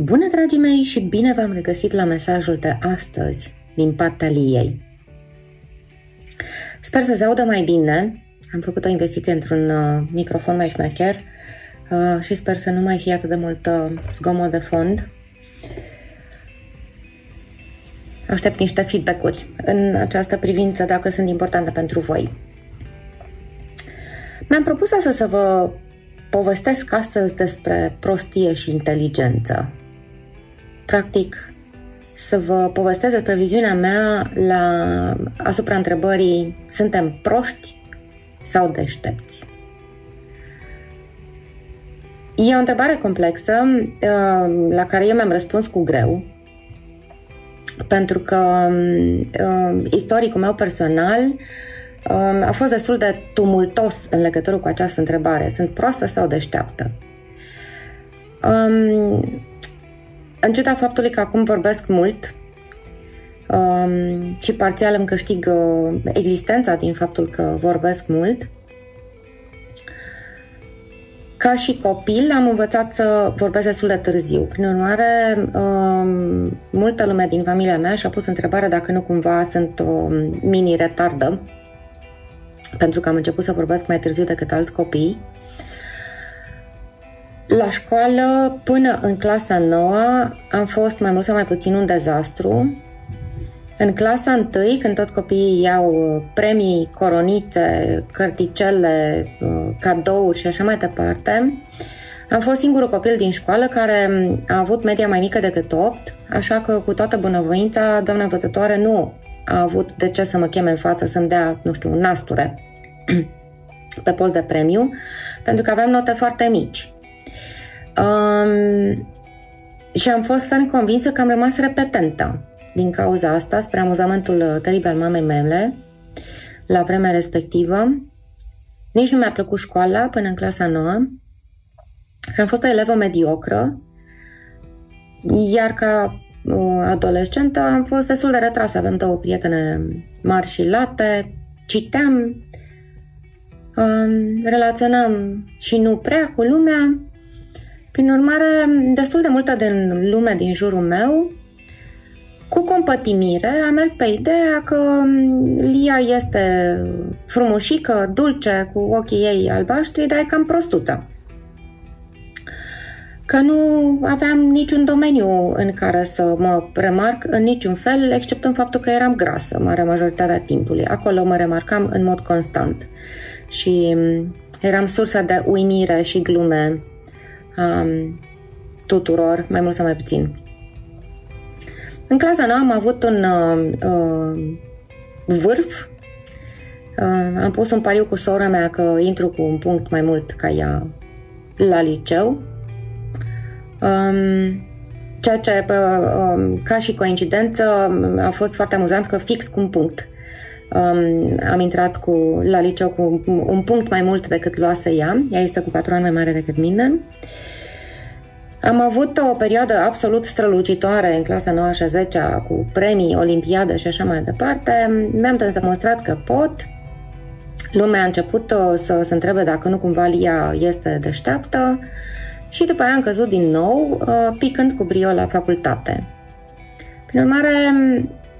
Bună, dragii mei, și bine v-am regăsit la mesajul de astăzi din partea Liei. Sper să se audă mai bine. Am făcut o investiție într-un uh, microfon mai șmecher uh, și sper să nu mai fie atât de mult uh, zgomot de fond. Aștept niște feedback-uri în această privință dacă sunt importante pentru voi. Mi-am propus să, să vă povestesc astăzi despre prostie și inteligență. Practic, să vă povestesc despre viziunea mea la, asupra întrebării suntem proști sau deștepți? E o întrebare complexă uh, la care eu mi-am răspuns cu greu, pentru că uh, istoricul meu personal uh, a fost destul de tumultos în legătură cu această întrebare. Sunt proastă sau deșteaptă? Um, în ciuda faptului că acum vorbesc mult um, și parțial îmi câștig uh, existența din faptul că vorbesc mult, ca și copil am învățat să vorbesc destul de târziu. Prin urmare, um, multă lume din familia mea și-a pus întrebarea dacă nu cumva sunt o mini-retardă, pentru că am început să vorbesc mai târziu decât alți copii. La școală, până în clasa 9, am fost mai mult sau mai puțin un dezastru. În clasa 1, când toți copiii iau uh, premii, coronițe, cărticele, uh, cadouri și așa mai departe, am fost singurul copil din școală care um, a avut media mai mică decât 8, așa că cu toată bunăvoința, doamna învățătoare nu a avut de ce să mă cheme în față să-mi dea, nu știu, nasture pe post de premiu, pentru că aveam note foarte mici. Um, și am fost ferm convinsă că am rămas repetentă din cauza asta, spre amuzamentul uh, teribil al mamei mele, la vremea respectivă. Nici nu mi-a plăcut școala până în clasa 9 și am fost o elevă mediocră, iar ca uh, adolescentă am fost destul de retrasă. Avem două prietene mari și late, citeam, um, relaționam și nu prea cu lumea prin urmare, destul de multă din lume din jurul meu, cu compătimire, am mers pe ideea că mm, Lia este frumușică, dulce, cu ochii ei albaștri, dar e cam prostuță. Că nu aveam niciun domeniu în care să mă remarc în niciun fel, exceptând faptul că eram grasă marea majoritatea timpului. Acolo mă remarcam în mod constant și mm, eram sursa de uimire și glume um, tuturor, mai mult sau mai puțin. În clasa nouă am avut un uh, uh, vârf. Uh, am pus un pariu cu sora mea că intru cu un punct mai mult ca ea la liceu. Um, ceea ce, uh, ca și coincidență, a fost foarte amuzant că fix cu un punct. Um, am intrat cu, la liceu cu un punct mai mult decât luase ea. Ea este cu patru ani mai mare decât mine. Am avut o perioadă absolut strălucitoare în clasa 9 și 10 cu premii, olimpiadă și așa mai departe. Mi-am demonstrat că pot. Lumea a început uh, să se întrebe dacă nu cumva Lia este deșteaptă și după aia am căzut din nou, uh, picând cu brio la facultate. Prin urmare,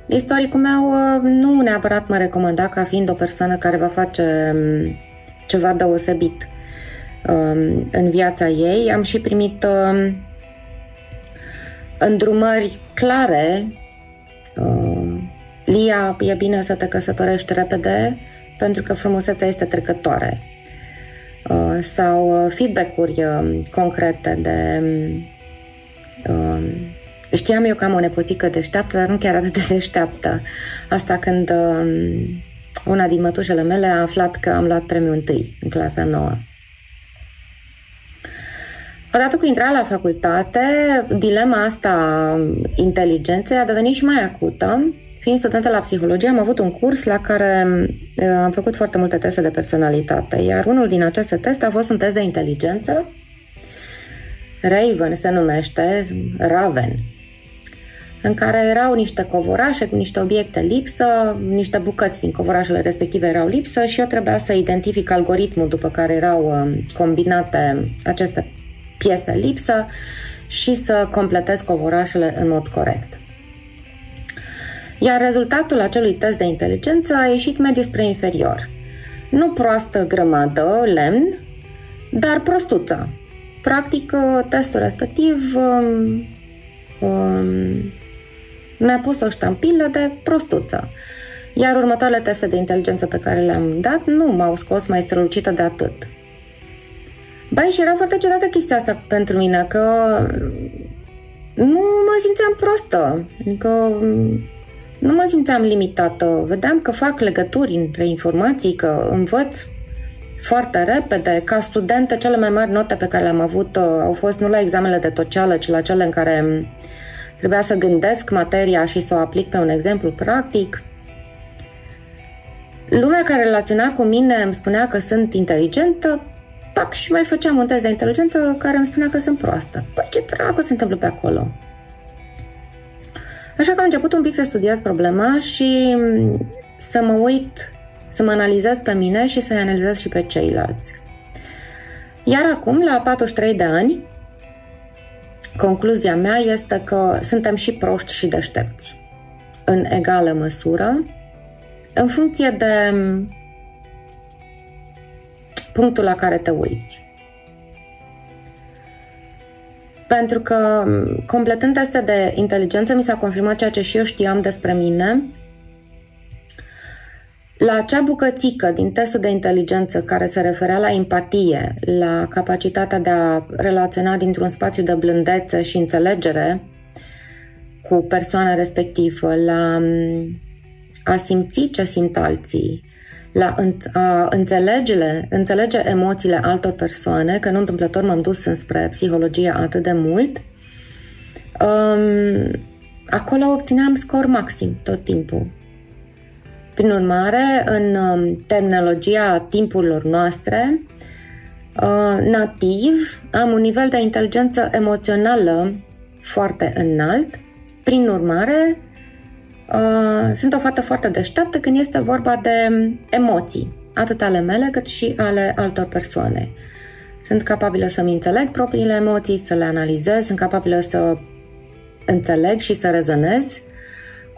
istoricul meu uh, nu neapărat mă recomanda ca fiind o persoană care va face um, ceva deosebit Um, în viața ei. Am și primit um, îndrumări clare. Um, Lia, e bine să te căsătorești repede pentru că frumusețea este trecătoare. Uh, sau uh, feedback-uri concrete de Știam eu că am o nepoțică deșteaptă, dar nu chiar atât de deșteaptă. Asta când una din mătușele mele a aflat că am luat premiul întâi în clasa nouă. Odată cu intrarea la facultate, dilema asta inteligenței a devenit și mai acută. Fiind studentă la psihologie, am avut un curs la care uh, am făcut foarte multe teste de personalitate, iar unul din aceste teste a fost un test de inteligență. Raven se numește, Raven, în care erau niște covorașe cu niște obiecte lipsă, niște bucăți din covorașele respective erau lipsă și eu trebuia să identific algoritmul după care erau uh, combinate aceste piesă lipsă și să completez covorașele în mod corect. Iar rezultatul acelui test de inteligență a ieșit mediu spre inferior. Nu proastă grămadă, lemn, dar prostuță. Practic, testul respectiv um, um, mi-a pus o ștampilă de prostuță. Iar următoarele teste de inteligență pe care le-am dat nu m-au scos mai strălucită de atât. Băi, și era foarte ciudată chestia asta pentru mine, că nu mă simțeam prostă. Adică nu mă simțeam limitată. Vedeam că fac legături între informații, că învăț foarte repede. Ca studentă, cele mai mari note pe care le-am avut uh, au fost nu la examenele de toceală, ci la cele în care trebuia să gândesc materia și să o aplic pe un exemplu practic. Lumea care relaționa cu mine îmi spunea că sunt inteligentă, tac, și mai făceam un test de inteligență care îmi spunea că sunt proastă. Păi ce dracu se întâmplă pe acolo? Așa că am început un pic să studiez problema și să mă uit, să mă analizez pe mine și să-i analizez și pe ceilalți. Iar acum, la 43 de ani, concluzia mea este că suntem și proști și deștepți, în egală măsură, în funcție de punctul la care te uiți. Pentru că, completând testul de inteligență, mi s-a confirmat ceea ce și eu știam despre mine. La acea bucățică din testul de inteligență care se referea la empatie, la capacitatea de a relaționa dintr-un spațiu de blândețe și înțelegere cu persoana respectivă, la a simți ce simt alții, la a înțelege, înțelege emoțiile altor persoane, că nu întâmplător m-am dus înspre psihologie atât de mult, um, acolo obțineam scor maxim tot timpul. Prin urmare, în um, terminologia timpurilor noastre, uh, nativ, am un nivel de inteligență emoțională foarte înalt, prin urmare, Uh, sunt o fată foarte deșteaptă când este vorba de emoții, atât ale mele cât și ale altor persoane. Sunt capabilă să-mi înțeleg propriile emoții, să le analizez, sunt capabilă să înțeleg și să rezonez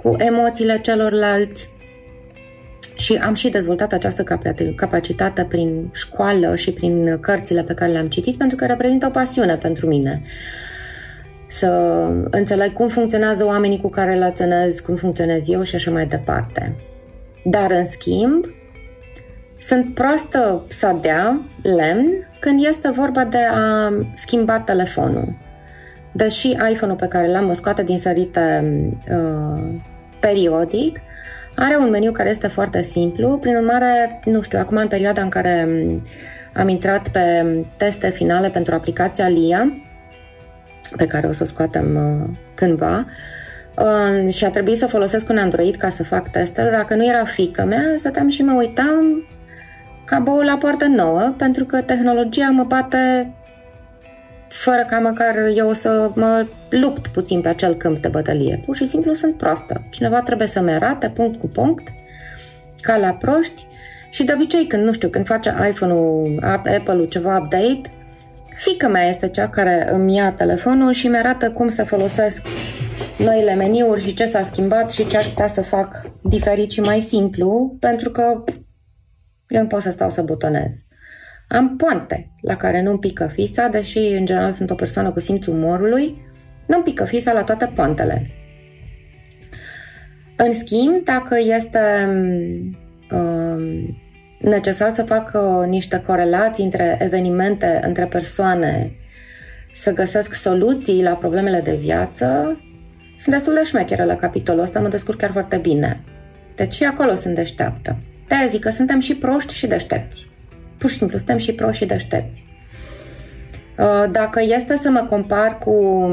cu emoțiile celorlalți și am și dezvoltat această capacitate prin școală și prin cărțile pe care le-am citit pentru că reprezintă o pasiune pentru mine să înțeleg cum funcționează oamenii cu care relaționez, cum funcționez eu și așa mai departe. Dar, în schimb, sunt proastă dea lemn când este vorba de a schimba telefonul. Deși iPhone-ul pe care l-am scoate din sărite uh, periodic, are un meniu care este foarte simplu, prin urmare, nu știu, acum în perioada în care am intrat pe teste finale pentru aplicația LIA, pe care o să o scoatem uh, cândva uh, și a trebuit să folosesc un Android ca să fac testele. Dacă nu era fică mea, stăteam și mă uitam ca boul la poartă nouă, pentru că tehnologia mă bate fără ca măcar eu să mă lupt puțin pe acel câmp de bătălie. Pur și simplu sunt proastă. Cineva trebuie să-mi arate punct cu punct, ca la proști, și de obicei când, nu știu, când face iPhone-ul, Apple-ul ceva update, Fica mea este cea care îmi ia telefonul și mi-arată cum să folosesc noile meniuri și ce s-a schimbat și ce aș putea să fac diferit și mai simplu, pentru că eu nu pot să stau să butonez. Am poante la care nu-mi pică fisa, deși în general sunt o persoană cu simțul umorului, nu-mi pică fisa la toate poantele. În schimb, dacă este um, necesar să fac niște corelații între evenimente, între persoane, să găsesc soluții la problemele de viață, sunt destul de șmecheră la capitolul ăsta, mă descurc chiar foarte bine. Deci și acolo sunt deșteaptă. de zic că suntem și proști și deștepți. Pur și simplu, suntem și proști și deștepți. Uh, dacă este să mă compar cu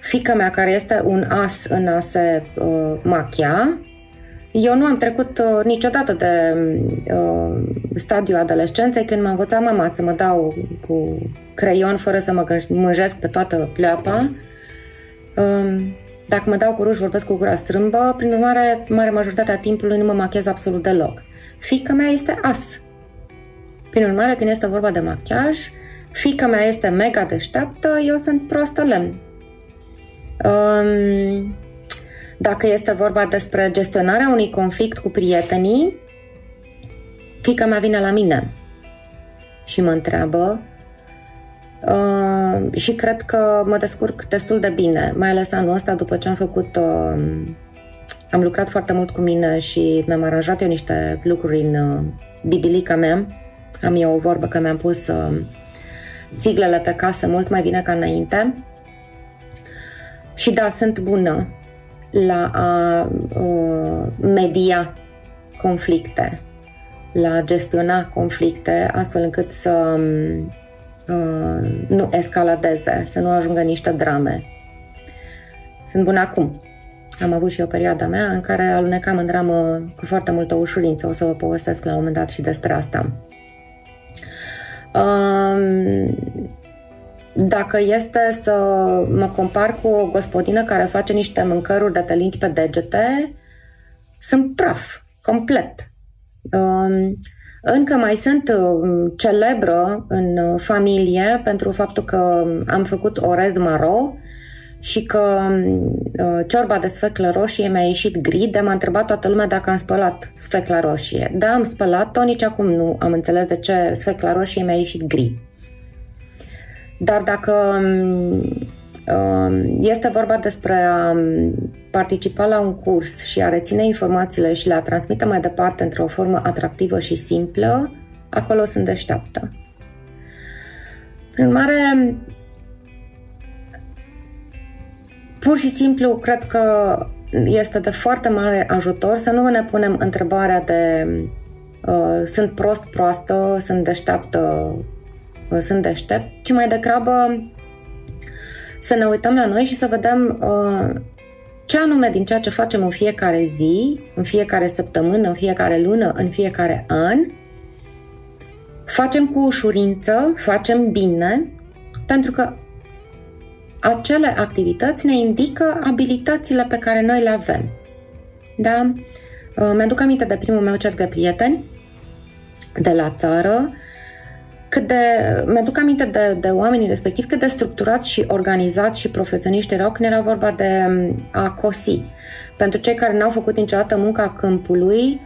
fica mea care este un as în a se uh, machia, eu nu am trecut uh, niciodată de uh, stadiul adolescenței când m-a învățat mama să mă dau cu creion fără să mă mânjesc pe toată pleoapa. Uh, dacă mă dau cu ruj, vorbesc cu gura strâmbă, prin urmare, mare majoritatea timpului nu mă machez absolut deloc. Fica mea este as. Prin urmare, când este vorba de machiaj, fica mea este mega deșteaptă, eu sunt proastă lemn. Um, dacă este vorba despre gestionarea unui conflict cu prietenii, fica mea vine la mine și mă întreabă uh, și cred că mă descurc destul de bine, mai ales anul ăsta după ce am făcut uh, am lucrat foarte mult cu mine și mi-am aranjat eu niște lucruri în uh, bibilica mea. Am eu o vorbă că mi-am pus uh, țiglele pe casă mult mai bine ca înainte. Și da, sunt bună la a uh, media conflicte, la a gestiona conflicte, astfel încât să uh, nu escaladeze, să nu ajungă niște drame. Sunt bună acum. Am avut și o perioadă mea în care alunecam în dramă cu foarte multă ușurință. O să vă povestesc la un moment dat și despre asta. Um, dacă este să mă compar cu o gospodină care face niște mâncăruri de te pe degete, sunt praf, complet. Um, încă mai sunt um, celebră în familie pentru faptul că am făcut orez maro și că uh, ciorba de sfeclă roșie mi-a ieșit gri, de m-a întrebat toată lumea dacă am spălat sfecla roșie. Da, am spălat-o, nici acum nu am înțeles de ce sfecla roșie mi-a ieșit gri. Dar dacă um, este vorba despre a participa la un curs și a reține informațiile și le a transmite mai departe într-o formă atractivă și simplă, acolo sunt deșteaptă. Prin urmare, pur și simplu cred că este de foarte mare ajutor să nu ne punem întrebarea de uh, sunt prost, proastă, sunt deșteaptă, uh, sunt deștept, ci mai degrabă să ne uităm la noi și să vedem uh, ce anume din ceea ce facem în fiecare zi, în fiecare săptămână, în fiecare lună, în fiecare an, facem cu ușurință, facem bine, pentru că acele activități ne indică abilitățile pe care noi le avem. Da? Uh, mi-aduc aminte de primul meu cerc de prieteni de la țară, cât de, mi-aduc aminte de, de oamenii respectivi, cât de structurați și organizați și profesioniști erau când era vorba de um, a cosi. Pentru cei care n-au făcut niciodată munca câmpului,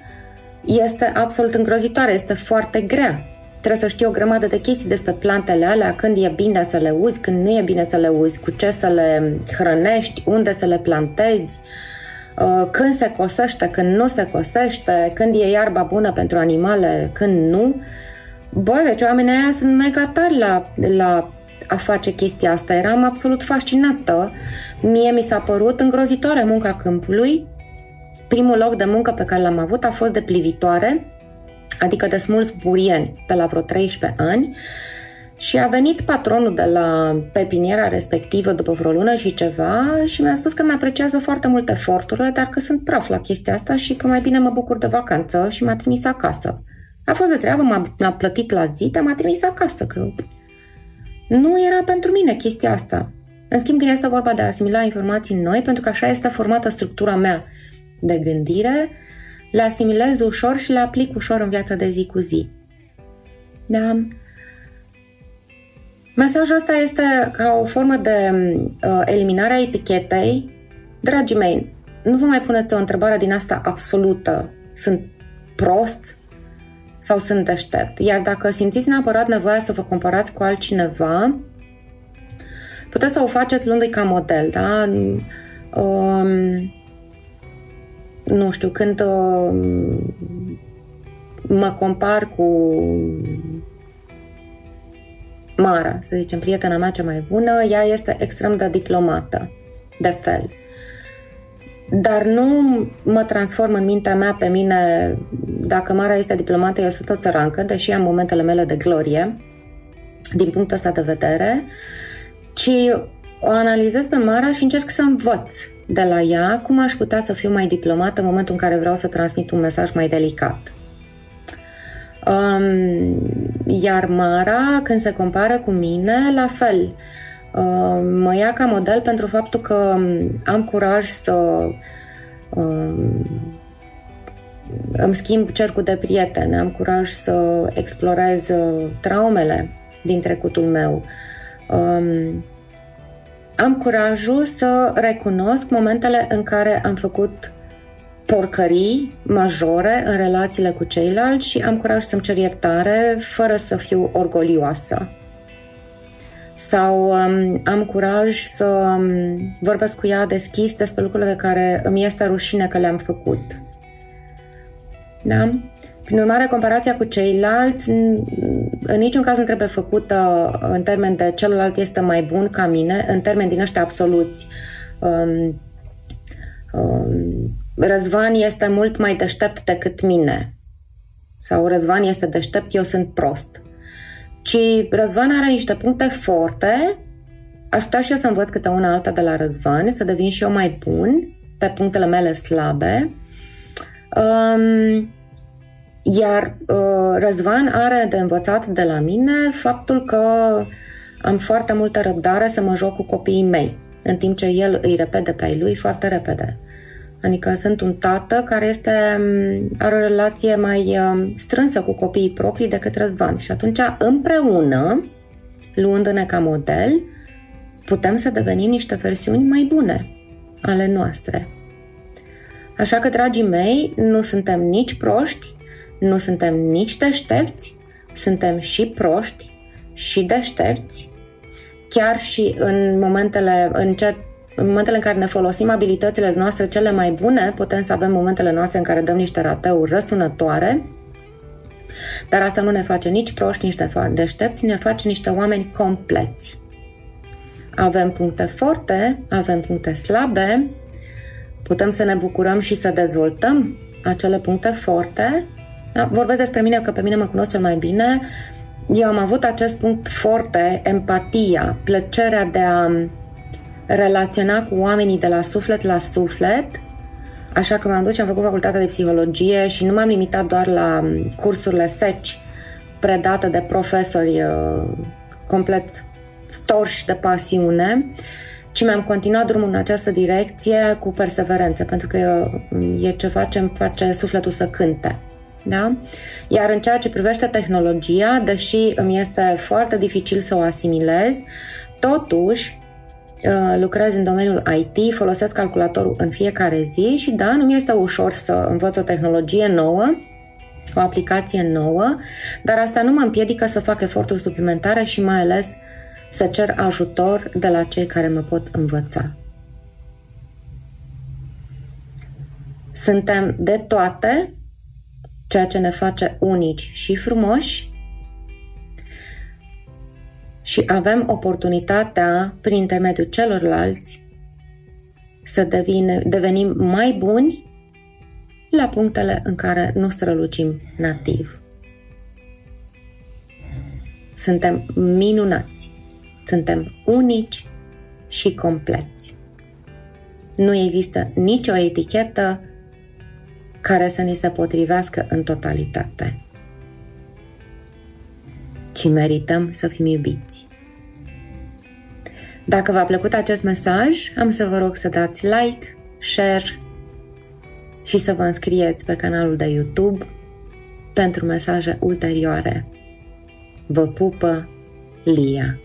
este absolut îngrozitoare, este foarte grea. Trebuie să știi o grămadă de chestii despre plantele alea, când e bine să le uzi, când nu e bine să le uzi, cu ce să le hrănești, unde să le plantezi, uh, când se cosește, când nu se cosește, când e iarba bună pentru animale, când nu. Băi, deci oamenii aia sunt mega tari la, la a face chestia asta. Eram absolut fascinată. Mie mi s-a părut îngrozitoare munca câmpului. Primul loc de muncă pe care l-am avut a fost de plivitoare adică de smuls burieni pe la vreo 13 ani și a venit patronul de la pepiniera respectivă după vreo lună și ceva și mi-a spus că mi apreciază foarte mult eforturile, dar că sunt praf la chestia asta și că mai bine mă bucur de vacanță și m-a trimis acasă. A fost de treabă, m-a, m-a plătit la zi, dar m-a trimis acasă, că nu era pentru mine chestia asta. În schimb, când este vorba de a asimila informații noi, pentru că așa este formată structura mea de gândire, le asimilez ușor și le aplic ușor în viața de zi cu zi. Da? Mesajul ăsta este ca o formă de uh, eliminare a etichetei. Dragii mei, nu vă mai puneți o întrebare din asta absolută. Sunt prost sau sunt deștept? Iar dacă simțiți neapărat nevoia să vă comparați cu altcineva, puteți să o faceți luându-i ca model, da? Um, nu știu, când uh, mă compar cu Mara, să zicem, prietena mea cea mai bună, ea este extrem de diplomată, de fel. Dar nu mă transform în mintea mea pe mine, dacă Mara este diplomată, eu sunt o țărancă, deși am momentele mele de glorie, din punctul ăsta de vedere, ci o analizez pe Mara și încerc să învăț de la ea cum aș putea să fiu mai diplomată în momentul în care vreau să transmit un mesaj mai delicat. Um, iar Mara, când se compară cu mine, la fel. Um, mă ia ca model pentru faptul că am curaj să um, îmi schimb cercul de prieteni, am curaj să explorez uh, traumele din trecutul meu. Um, am curajul să recunosc momentele în care am făcut porcării majore în relațiile cu ceilalți și am curaj să-mi cer iertare fără să fiu orgolioasă. Sau um, am curaj să um, vorbesc cu ea deschis despre lucrurile de care îmi este rușine că le-am făcut. Da? Prin urmare, comparația cu ceilalți în niciun caz nu trebuie făcută în termen de celălalt este mai bun ca mine, în termen din ăștia absoluți. Um, um, Răzvan este mult mai deștept decât mine. Sau Răzvan este deștept, eu sunt prost. Ci Răzvan are niște puncte forte, aș putea și eu să învăț câte una alta de la Răzvan, să devin și eu mai bun pe punctele mele slabe. Um, iar uh, Răzvan are de învățat de la mine faptul că am foarte multă răbdare să mă joc cu copiii mei, în timp ce el îi repede pe ai lui foarte repede. Adică sunt un tată care este, mm, are o relație mai uh, strânsă cu copiii proprii decât Răzvan. Și atunci, împreună, luându-ne ca model, putem să devenim niște versiuni mai bune ale noastre. Așa că, dragii mei, nu suntem nici proști, nu suntem nici deștepți, suntem și proști și deștepți, chiar și în momentele, în, ce, în momentele în care ne folosim abilitățile noastre cele mai bune, putem să avem momentele noastre în care dăm niște rateuri răsunătoare, dar asta nu ne face nici proști, nici deștepți, ne face niște oameni compleți. Avem puncte forte, avem puncte slabe, putem să ne bucurăm și să dezvoltăm acele puncte forte da? Vorbesc despre mine, că pe mine mă cunosc cel mai bine. Eu am avut acest punct forte, empatia, plăcerea de a relaționa cu oamenii de la suflet la suflet, așa că m-am dus și am făcut facultatea de psihologie și nu m-am limitat doar la cursurile seci predate de profesori uh, complet storși de pasiune, ci mi-am continuat drumul în această direcție cu perseverență, pentru că uh, e ceva ce îmi face sufletul să cânte. Da? Iar în ceea ce privește tehnologia, deși îmi este foarte dificil să o asimilez, totuși uh, lucrez în domeniul IT, folosesc calculatorul în fiecare zi și da, nu mi este ușor să învăț o tehnologie nouă, o aplicație nouă, dar asta nu mă împiedică să fac eforturi suplimentare și mai ales să cer ajutor de la cei care mă pot învăța. Suntem de toate ceea ce ne face unici și frumoși și avem oportunitatea, prin intermediul celorlalți, să devine, devenim mai buni la punctele în care nu strălucim nativ. Suntem minunați, suntem unici și compleți. Nu există nicio etichetă care să ni se potrivească în totalitate. Ci merităm să fim iubiți. Dacă v-a plăcut acest mesaj, am să vă rog să dați like, share și să vă înscrieți pe canalul de YouTube pentru mesaje ulterioare. Vă pupă Lia.